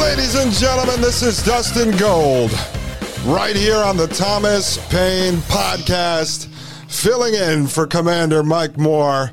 Ladies and gentlemen, this is Dustin Gold, right here on the Thomas Paine Podcast, filling in for Commander Mike Moore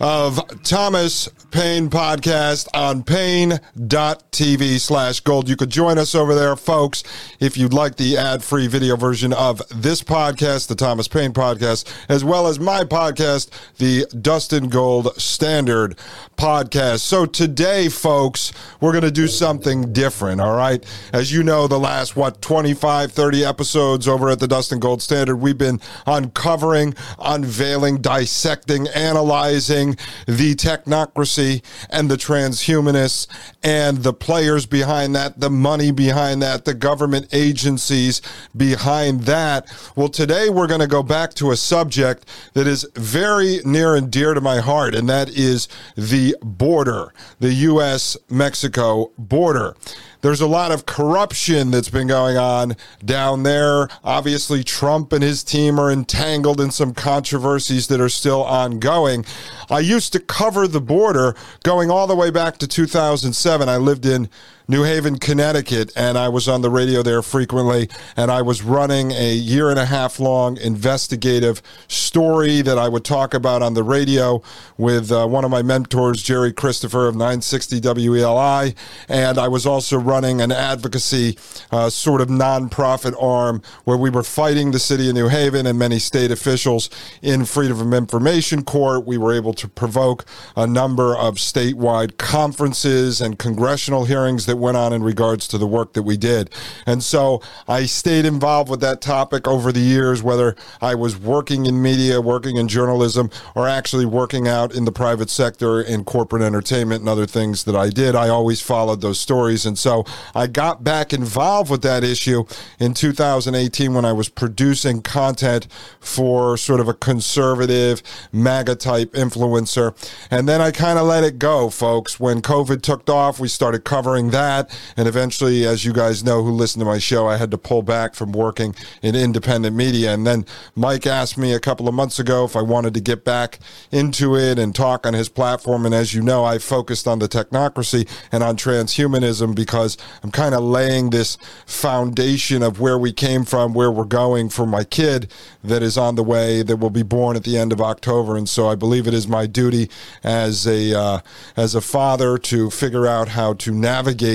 of Thomas Paine Podcast on Paine.tv slash gold. You could join us over there, folks, if you'd like the ad free video version of this podcast, the Thomas Paine Podcast, as well as my podcast, the Dustin Gold Standard Podcast. So today, folks, we're going to do something different, all right? As you know, the last, what, 25, 30 episodes over at the Dustin Gold Standard, we've been uncovering, unveiling, dissecting, analyzing the technocracy and the transhumanists and the players behind that, the money behind that, the government agencies behind that. Well, today we're going to go back to a subject that is very near and dear to my heart, and that is the border, the U.S. Mexico border. There's a lot of corruption that's been going on down there. Obviously, Trump and his team are entangled in some controversies that are still ongoing. I used to cover the border going all the way back to 2007. I lived in New Haven, Connecticut, and I was on the radio there frequently. And I was running a year and a half long investigative story that I would talk about on the radio with uh, one of my mentors, Jerry Christopher of 960 WELI. And I was also running an advocacy uh, sort of nonprofit arm where we were fighting the city of New Haven and many state officials in Freedom of Information Court. We were able to provoke a number of statewide conferences and congressional hearings that that went on in regards to the work that we did. And so I stayed involved with that topic over the years, whether I was working in media, working in journalism, or actually working out in the private sector in corporate entertainment and other things that I did. I always followed those stories. And so I got back involved with that issue in 2018 when I was producing content for sort of a conservative MAGA type influencer. And then I kind of let it go, folks. When COVID took off, we started covering that that. And eventually, as you guys know who listen to my show, I had to pull back from working in independent media. And then Mike asked me a couple of months ago if I wanted to get back into it and talk on his platform. And as you know, I focused on the technocracy and on transhumanism because I'm kind of laying this foundation of where we came from, where we're going for my kid that is on the way that will be born at the end of October. And so I believe it is my duty as a uh, as a father to figure out how to navigate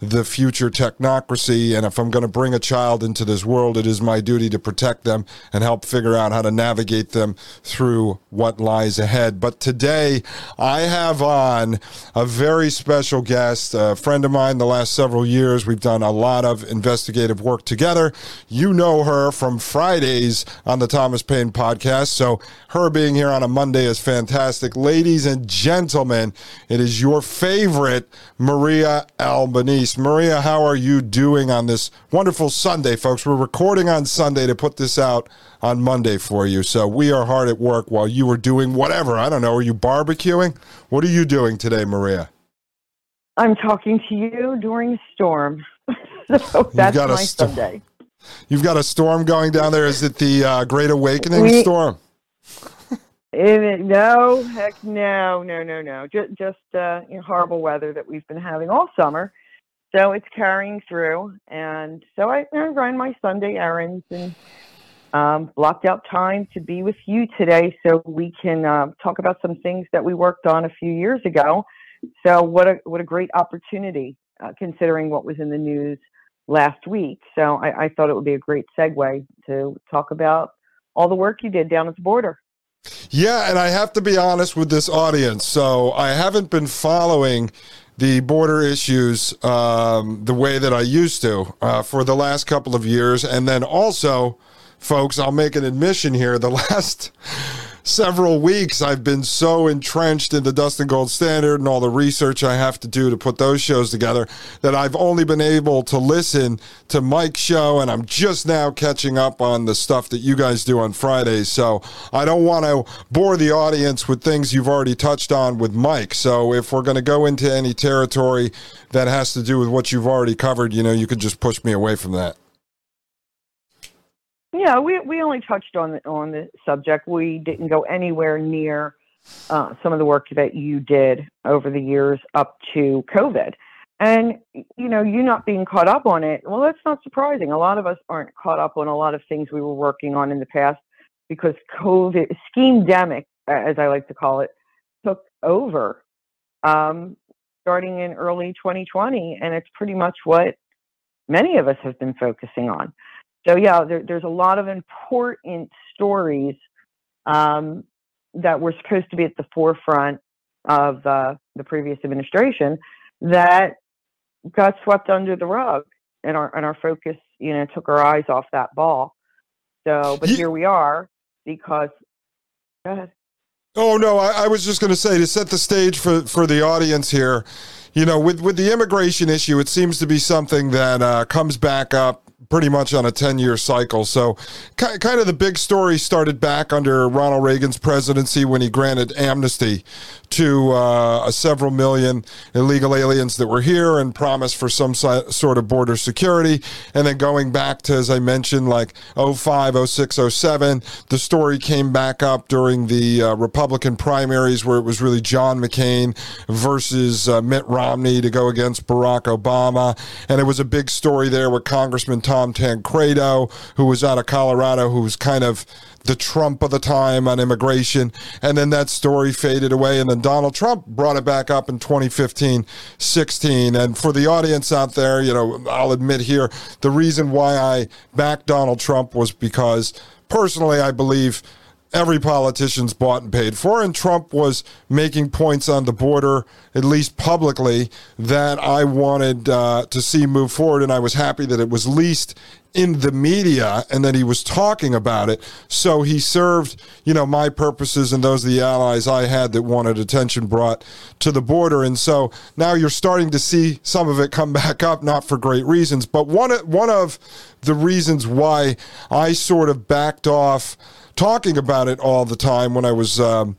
the future technocracy. And if I'm going to bring a child into this world, it is my duty to protect them and help figure out how to navigate them through what lies ahead. But today, I have on a very special guest, a friend of mine the last several years. We've done a lot of investigative work together. You know her from Fridays on the Thomas Paine podcast. So her being here on a Monday is fantastic. Ladies and gentlemen, it is your favorite Maria Albanese. Maria, how are you doing on this wonderful Sunday, folks? We're recording on Sunday to put this out on Monday for you. So we are hard at work while you are doing whatever. I don't know. Are you barbecuing? What are you doing today, Maria? I'm talking to you during a storm. so that's my st- Sunday. You've got a storm going down there. Is it the uh, Great Awakening we, storm? It, no, heck no, no, no, no. Just, just uh, you know, horrible weather that we've been having all summer. So it's carrying through. And so I, I run my Sunday errands and um, blocked out time to be with you today so we can uh, talk about some things that we worked on a few years ago. so what a what a great opportunity, uh, considering what was in the news last week. So I, I thought it would be a great segue to talk about all the work you did down at the border. Yeah, and I have to be honest with this audience. So I haven't been following the border issues um, the way that I used to uh, for the last couple of years. And then also, folks, I'll make an admission here the last several weeks, I've been so entrenched in the Dustin Gold Standard and all the research I have to do to put those shows together that I've only been able to listen to Mike's show, and I'm just now catching up on the stuff that you guys do on Fridays. So I don't want to bore the audience with things you've already touched on with Mike. So if we're going to go into any territory that has to do with what you've already covered, you know, you could just push me away from that. Yeah, we we only touched on the, on the subject. We didn't go anywhere near uh, some of the work that you did over the years up to COVID. And you know, you not being caught up on it, well, that's not surprising. A lot of us aren't caught up on a lot of things we were working on in the past because COVID, scheme-demic, as I like to call it, took over um, starting in early 2020, and it's pretty much what many of us have been focusing on so yeah, there, there's a lot of important stories um, that were supposed to be at the forefront of uh, the previous administration that got swept under the rug, and our and our focus, you know, took our eyes off that ball. So, but yeah. here we are because. Go ahead. Oh no, I, I was just going to say to set the stage for for the audience here. You know, with with the immigration issue, it seems to be something that uh, comes back up pretty much on a 10 year cycle. So, kind of the big story started back under Ronald Reagan's presidency when he granted amnesty to uh, several million illegal aliens that were here and promised for some sort of border security. And then going back to, as I mentioned, like 05, 06, 07, the story came back up during the uh, Republican primaries where it was really John McCain versus uh, Mitt Romney to go against Barack Obama. And it was a big story there with Congressman Tom Tancredo, who was out of Colorado, who was kind of the Trump of the time on immigration. And then that story faded away. And then Donald Trump brought it back up in 2015 16. And for the audience out there, you know, I'll admit here, the reason why I backed Donald Trump was because personally, I believe every politician's bought and paid for. And Trump was making points on the border, at least publicly, that I wanted uh, to see move forward. And I was happy that it was least in the media and that he was talking about it. So he served, you know, my purposes and those of the allies I had that wanted attention brought to the border. And so now you're starting to see some of it come back up, not for great reasons. But one, one of the reasons why I sort of backed off talking about it all the time when I was. Um,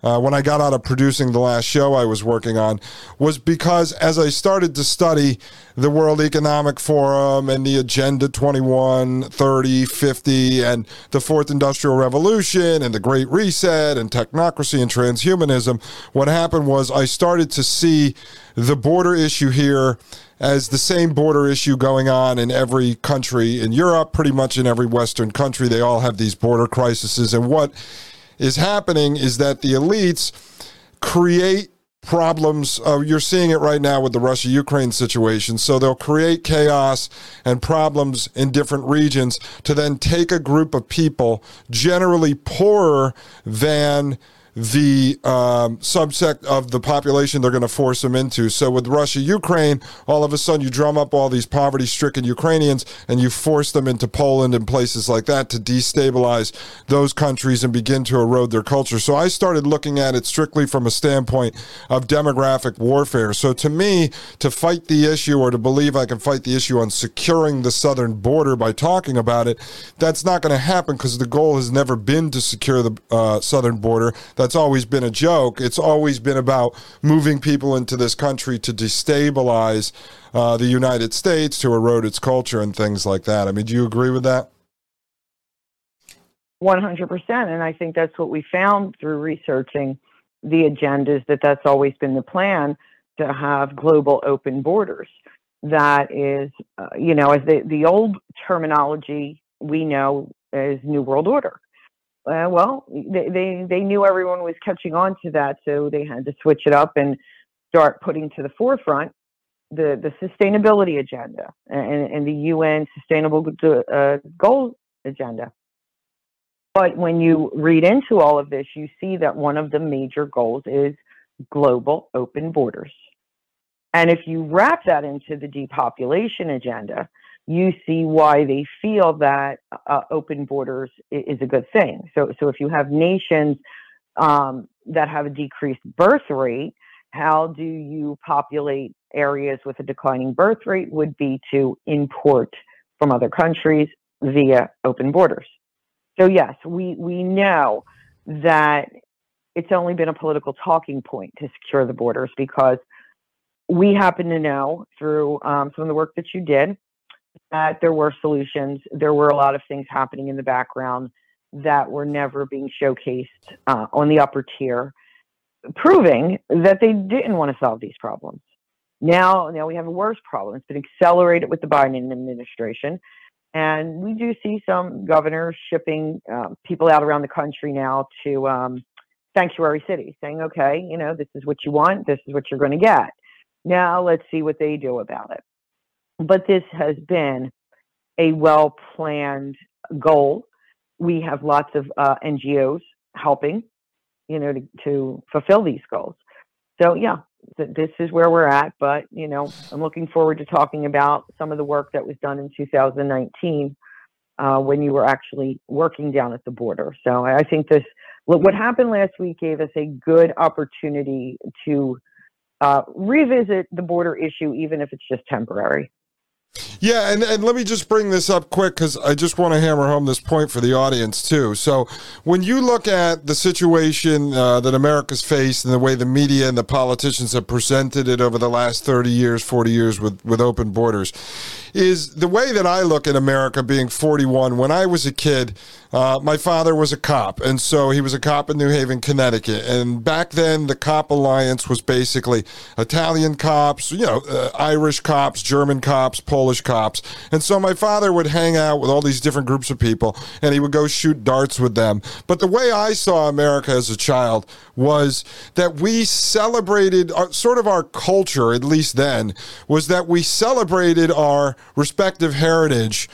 uh, when I got out of producing the last show I was working on was because as I started to study the World Economic Forum and the Agenda 21, 30, 50, and the Fourth Industrial Revolution and the Great Reset and technocracy and transhumanism, what happened was I started to see the border issue here as the same border issue going on in every country in Europe, pretty much in every Western country. They all have these border crises. And what is happening is that the elites create problems. Uh, you're seeing it right now with the Russia Ukraine situation. So they'll create chaos and problems in different regions to then take a group of people, generally poorer than the um, subsect of the population they're going to force them into. So with Russia, Ukraine, all of a sudden you drum up all these poverty stricken Ukrainians and you force them into Poland and places like that to destabilize those countries and begin to erode their culture. So I started looking at it strictly from a standpoint of demographic warfare. So to me, to fight the issue or to believe I can fight the issue on securing the southern border by talking about it, that's not going to happen because the goal has never been to secure the uh, southern border. That's that's always been a joke. It's always been about moving people into this country to destabilize uh, the United States, to erode its culture, and things like that. I mean, do you agree with that? 100%. And I think that's what we found through researching the agendas that that's always been the plan to have global open borders. That is, uh, you know, as the, the old terminology we know as New World Order uh, well, they, they they knew everyone was catching on to that, so they had to switch it up and start putting to the forefront the, the sustainability agenda and, and the UN Sustainable uh, Goals agenda. But when you read into all of this, you see that one of the major goals is global open borders. And if you wrap that into the depopulation agenda, you see why they feel that uh, open borders is a good thing. So, so if you have nations um, that have a decreased birth rate, how do you populate areas with a declining birth rate? Would be to import from other countries via open borders. So yes, we we know that it's only been a political talking point to secure the borders because we happen to know through um, some of the work that you did that there were solutions. There were a lot of things happening in the background that were never being showcased uh, on the upper tier, proving that they didn't want to solve these problems. Now, now we have a worse problem. It's been accelerated with the Biden administration. And we do see some governors shipping uh, people out around the country now to um, sanctuary cities, saying, okay, you know, this is what you want, this is what you're going to get. Now let's see what they do about it. But this has been a well planned goal. We have lots of uh, NGOs helping, you know, to, to fulfill these goals. So, yeah, th- this is where we're at. But, you know, I'm looking forward to talking about some of the work that was done in 2019 uh, when you were actually working down at the border. So, I think this, what happened last week gave us a good opportunity to uh, revisit the border issue, even if it's just temporary. Yeah, and, and let me just bring this up quick because I just want to hammer home this point for the audience too. So, when you look at the situation uh, that America's faced and the way the media and the politicians have presented it over the last 30 years, 40 years with, with open borders, is the way that I look at America being 41. When I was a kid, uh, my father was a cop, and so he was a cop in New Haven, Connecticut. And back then, the Cop Alliance was basically Italian cops, you know, uh, Irish cops, German cops, Polish cops. And so my father would hang out with all these different groups of people and he would go shoot darts with them. But the way I saw America as a child was that we celebrated our, sort of our culture, at least then, was that we celebrated our respective heritage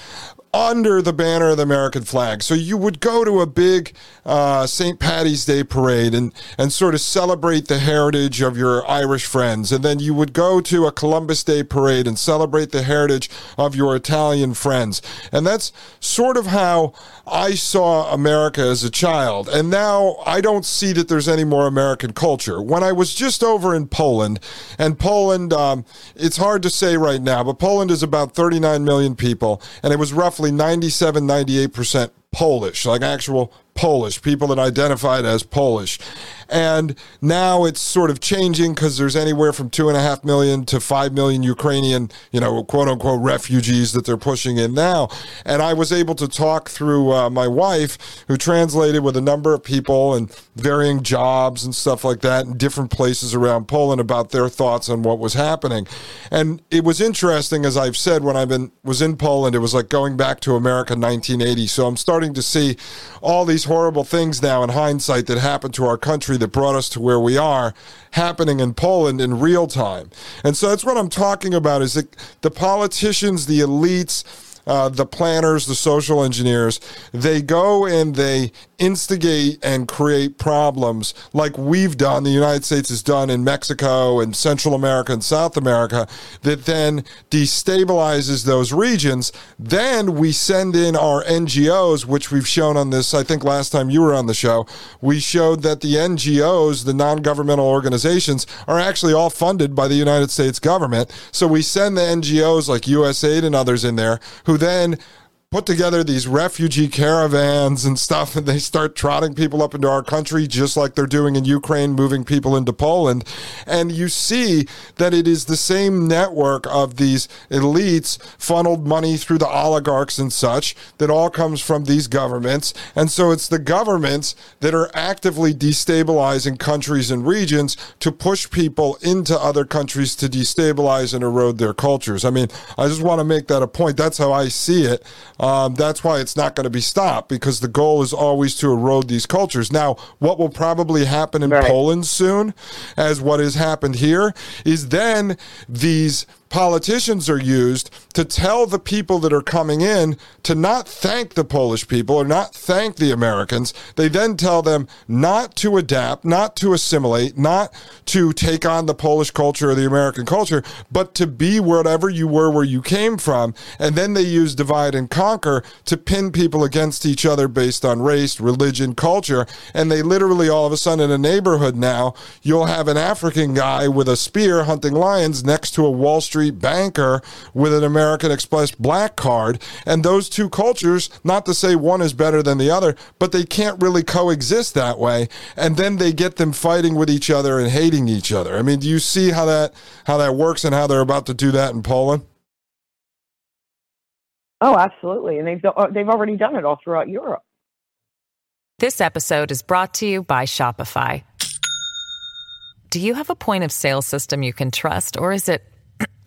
under the banner of the American flag. So you would go to a big uh, St. Patty's Day parade and, and sort of celebrate the heritage of your Irish friends. And then you would go to a Columbus Day parade and celebrate the heritage of your Italian friends. And that's sort of how I saw America as a child. And now I don't see that there's any more American culture. When I was just over in Poland, and Poland, um, it's hard to say right now, but Poland is about 39 million people, and it was roughly roughly 97, 98% Polish, like actual Polish, people that identified as Polish. And now it's sort of changing because there's anywhere from two and a half million to five million Ukrainian, you know, quote unquote refugees that they're pushing in now. And I was able to talk through uh, my wife, who translated with a number of people and varying jobs and stuff like that in different places around Poland about their thoughts on what was happening. And it was interesting, as I've said, when I been was in Poland, it was like going back to America 1980. So I'm starting to see all these horrible things now in hindsight that happened to our country that brought us to where we are happening in Poland in real time. And so that's what I'm talking about is that the politicians, the elites, uh, the planners, the social engineers, they go and they instigate and create problems like we've done, the United States has done in Mexico and Central America and South America, that then destabilizes those regions. Then we send in our NGOs, which we've shown on this, I think last time you were on the show, we showed that the NGOs, the non governmental organizations, are actually all funded by the United States government. So we send the NGOs like USAID and others in there who who then put together these refugee caravans and stuff, and they start trotting people up into our country, just like they're doing in Ukraine, moving people into Poland. And you see that it is the same network of these elites funneled money through the oligarchs and such that all comes from these governments. And so it's the governments that are actively destabilizing countries and regions to push people into other countries to destabilize and erode their cultures. I mean, I just want to make that a point. That's how I see it. Um, that's why it's not going to be stopped because the goal is always to erode these cultures. Now, what will probably happen in Right. Poland soon, as what has happened here, is then these politicians are used to tell the people that are coming in to not thank the Polish people or not thank the Americans. They then tell them not to adapt, not to assimilate, not to take on the Polish culture or the American culture, but to be whatever you were where you came from. And then they use divide and conquer to pin people against each other based on race, religion, culture. And they literally all of a sudden in a neighborhood now, you'll have an African guy with a spear hunting lions next to a Wall Street banker with an American Express black card. And those two cultures, not to say one is better than the other, but they can't really coexist that way. And then they get them fighting with each other and hating each other. I mean, do you see how that how that works and how they're about to do that in Poland? Oh, absolutely. And they've uh, they've already done it all throughout Europe. This episode is brought to you by Shopify. Do you have a point of sale system you can trust, or is it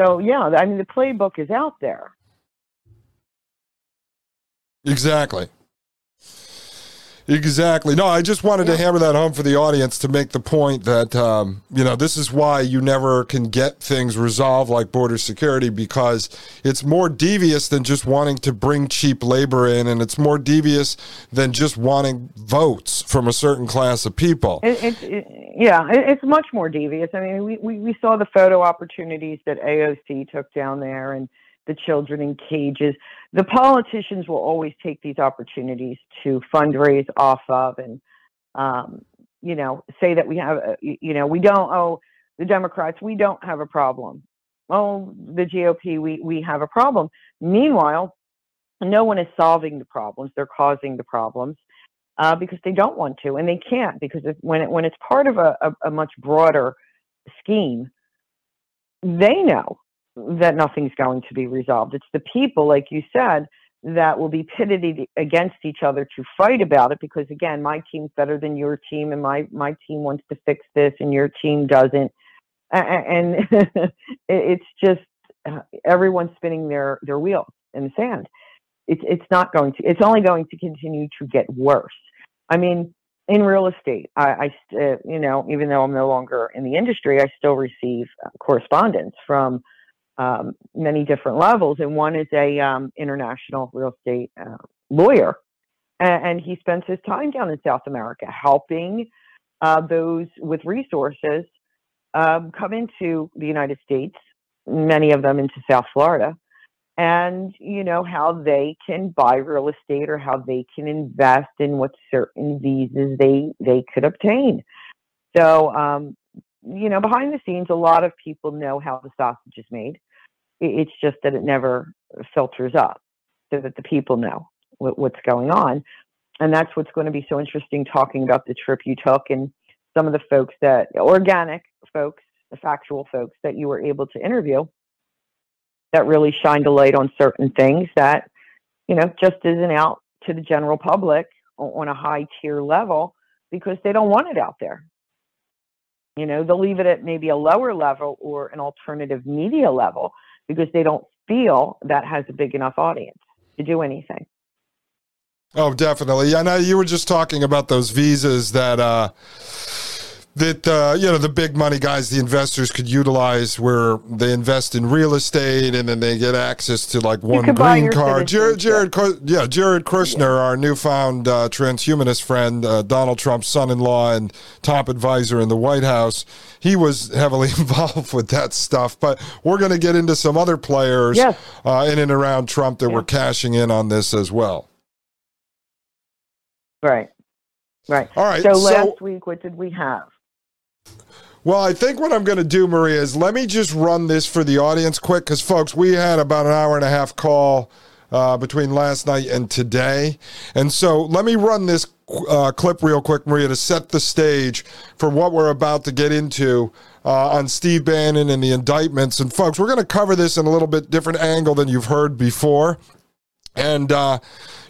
So yeah, I mean the playbook is out there. Exactly. Exactly. No, I just wanted to hammer that home for the audience to make the point that, um, you know, this is why you never can get things resolved like border security because it's more devious than just wanting to bring cheap labor in, and it's more devious than just wanting votes from a certain class of people. It, it, it, yeah, it, it's much more devious. I mean, we, we, we saw the photo opportunities that AOC took down there and the children in cages. The politicians will always take these opportunities to fundraise off of and, um, you know, say that we have, you know, we don't, oh, the Democrats, we don't have a problem. Oh, the GOP, we, we have a problem. Meanwhile, no one is solving the problems. They're causing the problems uh, because they don't want to, and they can't because if, when it, when it's part of a, a, a much broader scheme, they know that nothing's going to be resolved. It's the people, like you said, that will be pitted against each other to fight about it because again, my team's better than your team, and my my team wants to fix this, and your team doesn't, and it's just uh, everyone spinning their their wheels in the sand. It's it's not going to. It's only going to continue to get worse. I mean, in real estate, I, I uh, you know, even though I'm no longer in the industry, I still receive uh, correspondence from um, many different levels. And one is a um, international real estate uh, lawyer, and, and he spends his time down in South America helping uh, those with resources um, come into the United States. Many of them into South Florida, and you know how they can buy real estate or how they can invest in what certain visas they they could obtain. So um, you know, behind the scenes, a lot of people know how the sausage is made. It's just that it never filters up so that the people know what, what's going on. And that's what's going to be so interesting talking about the trip you took and some of the folks that, organic folks, the factual folks that you were able to interview that really shined a light on certain things that, you know, just isn't out to the general public on a high tier level because they don't want it out there. You know, they'll leave it at maybe a lower level or an alternative media level because they don't feel that has a big enough audience to do anything. Oh, definitely. Yeah, now you were just talking about those visas that uh, that uh, you know the big money guys, the investors could utilize where they invest in real estate and then they get access to like one green card. Jared, Jared, yeah, Jared Kushner, yeah. our newfound uh, transhumanist friend, uh, Donald Trump's son-in-law and top advisor in the White House, he was heavily involved with that stuff. But we're going to get into some other players yes. Uh, in and around Trump that were cashing in on this as well. Right. Right. All right. So, so last week, what did we have? Well, I think what I'm going to do, Maria, is let me just run this for the audience quick because, folks, we had about an hour and a half call uh, between last night and today. And so let me run this uh, clip real quick, Maria, to set the stage for what we're about to get into uh, on Steve Bannon and the indictments. And, folks, we're going to cover this in a little bit different angle than you've heard before. And, uh,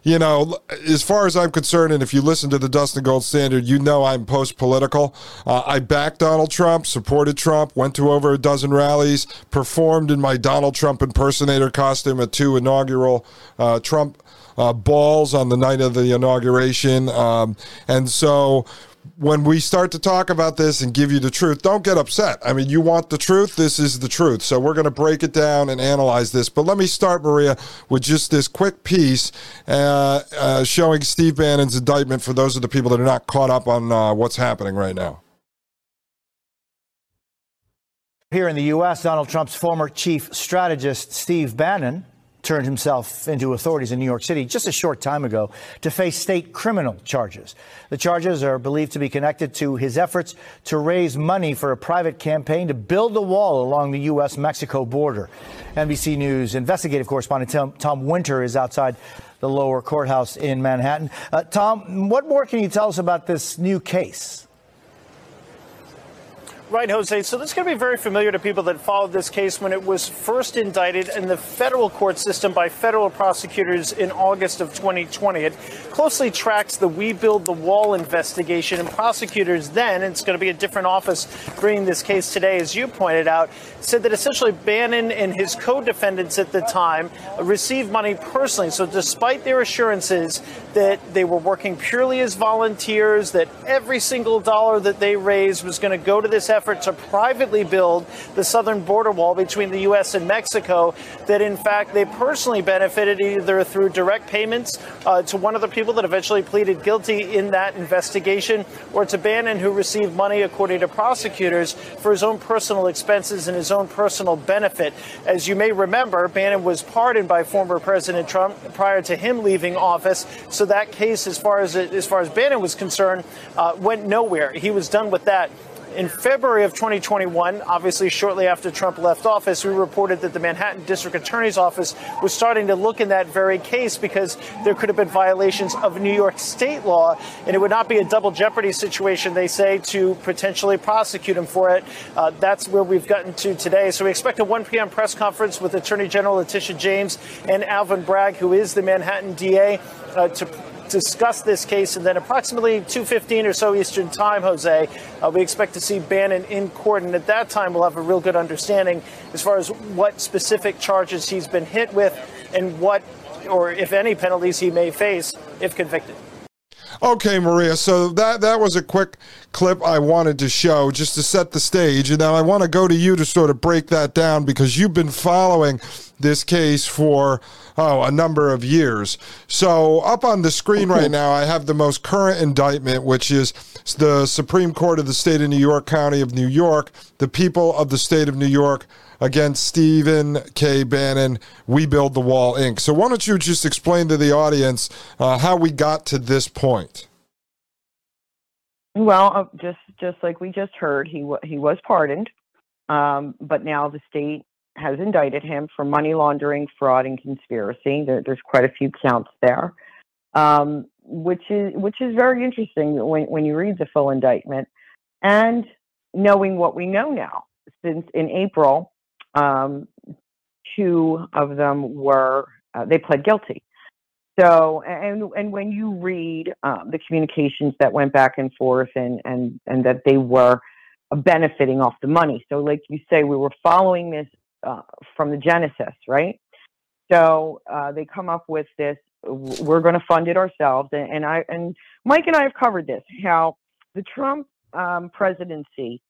you know, as far as I'm concerned, and if you listen to the Dustin Gold Standard, you know I'm post political. Uh, I backed Donald Trump, supported Trump, went to over a dozen rallies, performed in my Donald Trump impersonator costume at two inaugural uh, Trump uh, balls on the night of the inauguration. Um, and so when we start to talk about this and give you the truth, don't get upset. I mean, you want the truth. This is the truth. So we're going to break it down and analyze this. But let me start, Maria, with just this quick piece uh, uh, showing Steve Bannon's indictment for those of the people that are not caught up on uh, what's happening right now. Here in the U.S., Donald Trump's former chief strategist, Steve Bannon, turned himself into authorities in New York City just a short time ago to face state criminal charges. The charges are believed to be connected to his efforts to raise money for a private campaign to build a wall along the U.S. Mexico border. NBC News investigative correspondent Tom, Tom Winter is outside the lower courthouse in Manhattan. Uh, Tom, what more can you tell us about this new case? Right, Jose. So this is going to be very familiar to people that followed this case when it was first indicted in the federal court system by federal prosecutors in August of 2020. It closely tracks the We Build the Wall investigation, and prosecutors then, and it's going to be a different office bringing this case today, as you pointed out, said that essentially Bannon and his co-defendants at the time received money personally. So despite their assurances that they were working purely as volunteers, that every single dollar that they raised was going to go to this effort to privately build the southern border wall between the U.S. and Mexico, that in fact they personally benefited either through direct payments uh, to one of the people that eventually pleaded guilty in that investigation, or to Bannon, who received money, according to prosecutors, for his own personal expenses and his own personal benefit. As you may remember, Bannon was pardoned by former President Trump prior to him leaving office, so that case, as far as as far as Bannon was concerned, uh, went nowhere. He was done with that. In February of 2021, obviously shortly after Trump left office, we reported that the Manhattan District Attorney's Office was starting to look in that very case because there could have been violations of New York state law, and it would not be a double jeopardy situation, they say, to potentially prosecute him for it. Uh, that's where we've gotten to today. So we expect a 1 p.m. press conference with Attorney General Letitia James and Alvin Bragg, who is the Manhattan DA, uh, to discuss this case, and then approximately 2:15 or so Eastern Time, Jose, uh, we expect to see Bannon in court, and at that time we'll have a real good understanding as far as what specific charges he's been hit with and what, or if any, penalties he may face if convicted. Okay, Maria. So that that was a quick clip I wanted to show just to set the stage, and now I want to go to you to sort of break that down because you've been following this case for oh a number of years. So up on the screen right now, I have the most current indictment, which is the Supreme Court of the State of New York, County of New York, the people of the state of New York against Stephen K. Bannon, We Build the Wall Inc. So why don't you just explain to the audience uh, how we got to this point? Well, uh, just just like we just heard, he w- he was pardoned, um, but now the state has indicted him for money laundering, fraud, and conspiracy. There, there's quite a few counts there, um, which is which is very interesting when when you read the full indictment and knowing what we know now. Since in April, um, two of them were uh, they pled guilty. So, and and when you read um, the communications that went back and forth, and and and that they were benefiting off the money. So, like you say, we were following this uh, from the genesis, right? So uh, they come up with this. We're going to fund it ourselves, and, and I and Mike and I have covered this. How the Trump um, presidency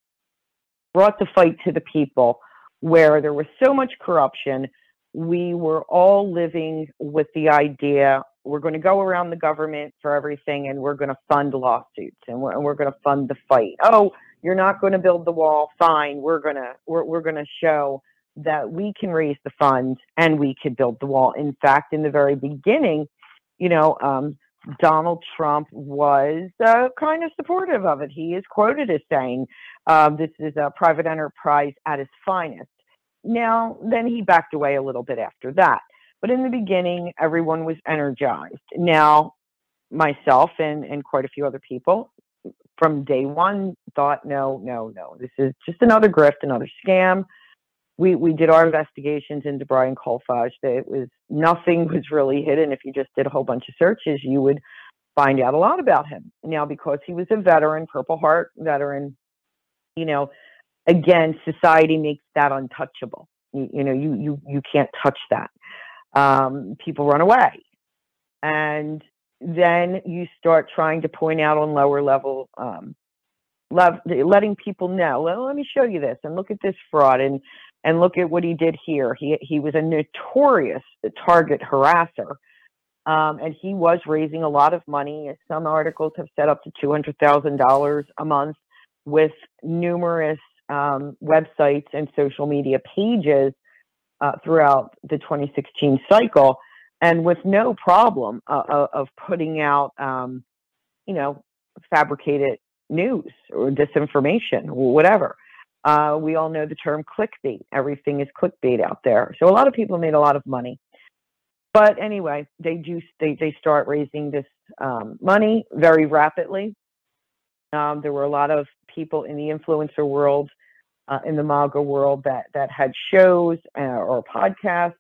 brought the fight to the people where there was so much corruption. We were all living with the idea we're going to go around the government for everything and we're going to fund lawsuits and we're, and we're going to fund the fight. Oh, you're not going to build the wall. Fine. We're to, we're, we're going to show that we can raise the funds and we could build the wall. In fact, in the very beginning, you know, um, Donald Trump was uh, kind of supportive of it. He is quoted as saying, um, "This is a private enterprise at its finest." Now, then he backed away a little bit after that. But in the beginning, everyone was energized. Now, myself and, and quite a few other people from day one thought, no, no, no, this is just another grift, another scam. We, we did our investigations into Brian Kolfage. It was nothing was really hidden. If you just did a whole bunch of searches, you would find out a lot about him. Now, because he was a veteran, Purple Heart veteran, you know, again, society makes that untouchable. You, you know, you you you can't touch that um, people run away. And then you start trying to point out on lower level, um, letting people know, well, let me show you this and look at this fraud and, and look at what he did here. He, he was a notorious target harasser. Um, and he was raising a lot of money. Some articles have set up to $200,000 a month with numerous um, websites and social media pages uh, throughout the 2016 cycle, and with no problem uh, uh, of putting out, um, you know, fabricated news or disinformation or whatever. Uh, we all know the term clickbait. Everything is clickbait out there. So a lot of people made a lot of money. But anyway, they do they, they start raising this um, money very rapidly. Um, there were a lot of people in the influencer world uh, in the MAGA world that that had shows uh, or podcasts,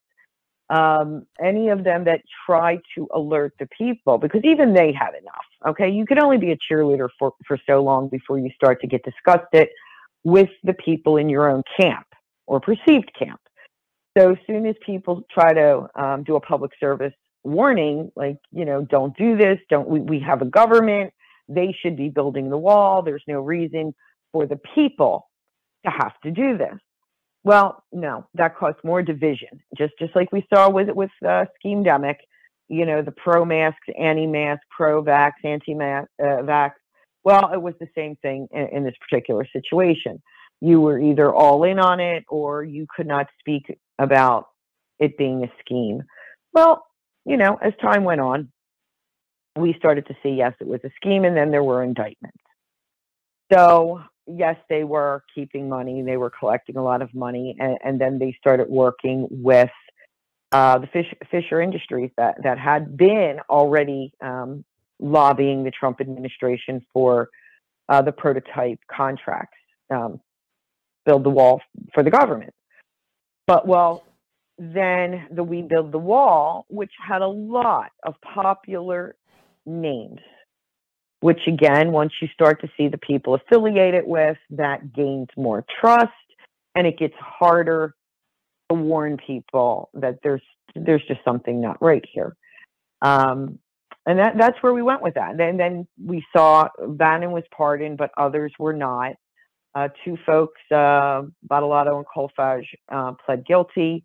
um, any of them that try to alert the people, because even they had enough. Okay, you can only be a cheerleader for for so long before you start to get disgusted with the people in your own camp or perceived camp. So as soon as people try to um, do a public service warning, like you know, don't do this, don't we, we have a government, they should be building the wall. There's no reason for the people to have to do this. Well, no, that caused more division. Just just like we saw with with uh, Schemedemic, you know, the pro-masks, anti-mask, pro-vax, anti-vax. Uh, well, it was the same thing in, in this particular situation. You were either all in on it, or you could not speak about it being a scheme. Well, you know, as time went on, we started to see yes, it was a scheme, and then there were indictments. So yes, they were keeping money, they were collecting a lot of money, and, and then they started working with uh, the fish, Fisher Industries that, that had been already um, lobbying the Trump administration for uh, the prototype contracts, um, build the wall for the government. But well, then the We Build the Wall, which had a lot of popular names which again, once you start to see the people affiliated with, that gains more trust and it gets harder to warn people that there's there's just something not right here. Um, and that that's where we went with that. And then, we saw Bannon was pardoned, but others were not. Uh, two folks, uh, Badolato and Kolfage, uh, pled guilty,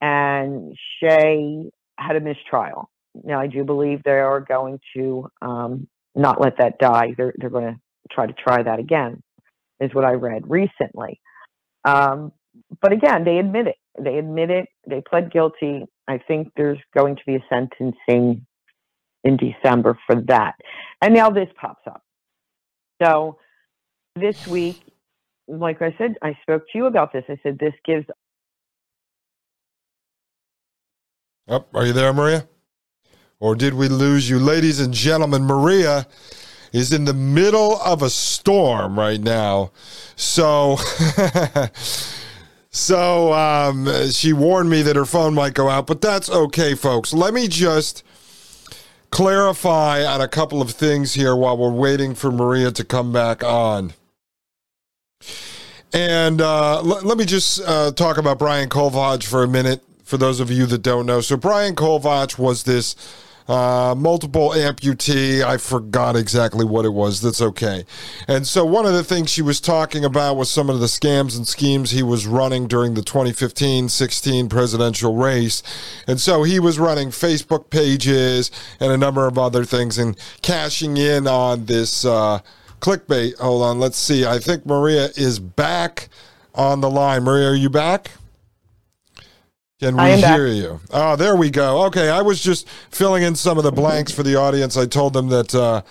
and Shea had a mistrial. Now, I do believe they are going to um, not let that die. They're they're going to try to try that again, is what I read recently. Um, but again, they admit it. They admit it. They pled guilty. I think there's going to be a sentencing in December for that. And now this pops up. So this week, like I said, I spoke to you about this. I said this gives. Oh, are you there, Maria? Or did we lose you? Ladies and gentlemen, Maria is in the middle of a storm right now. So. so um, she warned me that her phone might go out, but that's okay, folks. Let me just clarify on a couple of things here while we're waiting for Maria to come back on. And uh, l- let me just uh, talk about Brian Kolfage for a minute, for those of you that don't know. So, Brian Kolfage was this uh, multiple amputee. I forgot exactly what it was. That's okay. And so one of the things she was talking about was some of the scams and schemes he was running during the 2015 16 presidential race. And so he was running Facebook pages and a number of other things and cashing in on this uh, clickbait. Hold on. Let's see. I think Maria is back on the line. Maria, are you back? Can we hear you? Oh, there we go. Okay, I was just filling in some of the blanks for the audience. I told them that uh,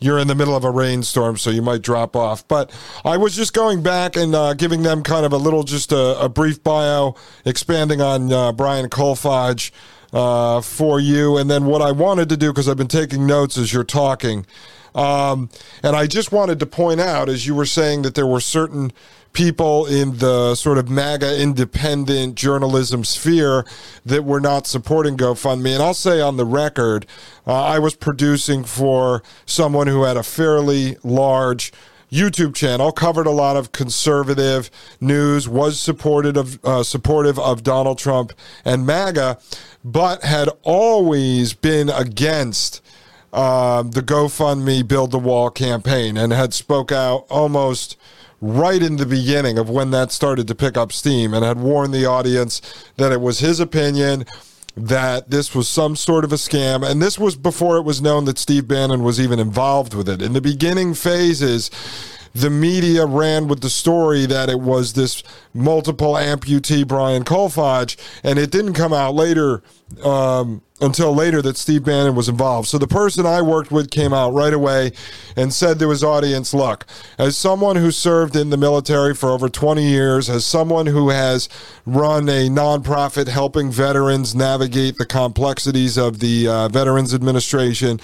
you're in the middle of a rainstorm, so you might drop off. But I was just going back and uh, giving them kind of a little, just a, a brief bio, expanding on uh, Brian Kolfage uh, for you. And then what I wanted to do, because I've been taking notes as you're talking, um, and I just wanted to point out, as you were saying, that there were certain people in the sort of MAGA independent journalism sphere that were not supporting GoFundMe. And I'll say on the record, uh, I was producing for someone who had a fairly large YouTube channel, covered a lot of conservative news, was supported of uh, supportive of Donald Trump and MAGA, but had always been against uh, the GoFundMe Build the Wall campaign and had spoke out almost right in the beginning of when that started to pick up steam and had warned the audience that it was his opinion that this was some sort of a scam. And this was before it was known that Steve Bannon was even involved with it. In the beginning phases, the media ran with the story that it was this multiple amputee Brian Kolfage, and it didn't come out later um, until later that Steve Bannon was involved. So the person I worked with came out right away and said to his audience, look, as someone who served in the military for over 20 years, as someone who has run a nonprofit helping veterans navigate the complexities of the uh, Veterans Administration,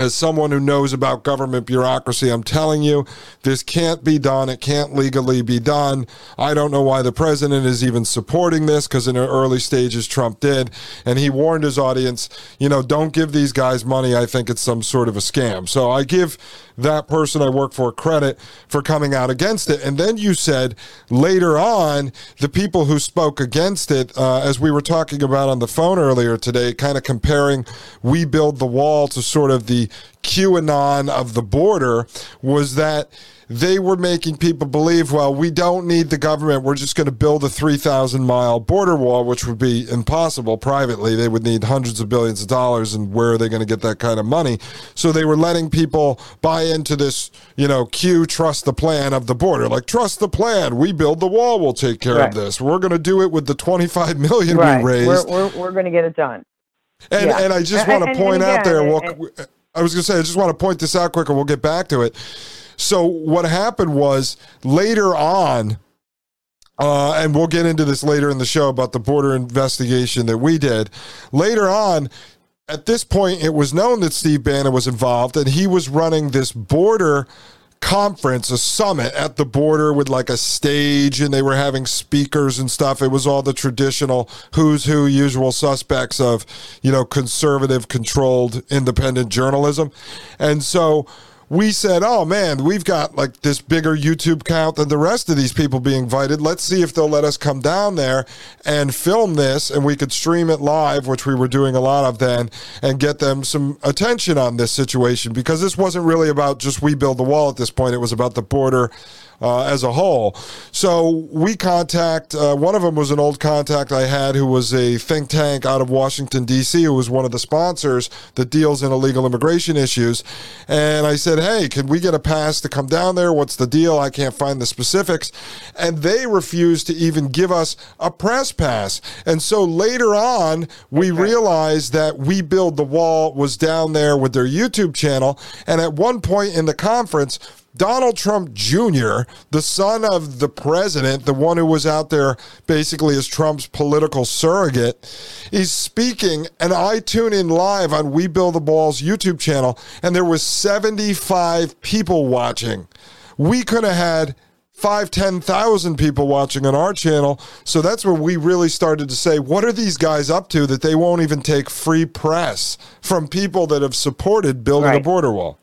as someone who knows about government bureaucracy, I'm telling you, this can't be done. It can't legally be done. I don't know why the president is even supporting this because in the early stages, Trump did. And he warned his audience, you know, don't give these guys money. I think it's some sort of a scam. So I give that person I work for credit for coming out against it. And then you said later on, the people who spoke against it, uh, as we were talking about on the phone earlier today, kind of comparing We Build the Wall to sort of the QAnon of the border was that they were making people believe, well, we don't need the government. We're just going to build a 3,000 mile border wall, which would be impossible privately. They would need hundreds of billions of dollars, and where are they going to get that kind of money? So they were letting people buy into this, you know, Q, trust the plan of the border. Like, trust the plan. We build the wall, we'll take care right. of this. We're going to do it with the 25 million right. we raised. We're, we're, we're going to get it done. And, yeah. and I just want to point and again, out there, well, I was going to say, I just want to point this out quick and we'll get back to it. So what happened was later on, uh, and we'll get into this later in the show about the border investigation that we did. Later on, at this point, it was known that Steve Bannon was involved, and he was running this border conference, a summit at the border with like a stage, and they were having speakers and stuff. It was all the traditional who's who, usual suspects of, you know, conservative controlled independent journalism. And so we said, oh man, we've got like this bigger YouTube count than the rest of these people being invited. Let's see if they'll let us come down there and film this and we could stream it live, which we were doing a lot of then, and get them some attention on this situation because this wasn't really about just we build the wall at this point. It was about the border uh, as a whole. So we contact, uh, one of them was an old contact I had who was a think tank out of Washington, D.C., who was one of the sponsors that deals in illegal immigration issues. And I said, hey, can we get a pass to come down there? What's the deal? I can't find the specifics. And they refused to even give us a press pass. And so later on, we okay. realized that We Build the Wall was down there with their YouTube channel. And at one point in the conference, Donald Trump Jr., the son of the president, the one who was out there basically as Trump's political surrogate, is speaking, and I tune in live on We Build the Wall's YouTube channel, and there was 75 people watching. We could have had five, 10,000 people watching on our channel. So that's where we really started to say, what are these guys up to that they won't even take free press from people that have supported building right. a border wall?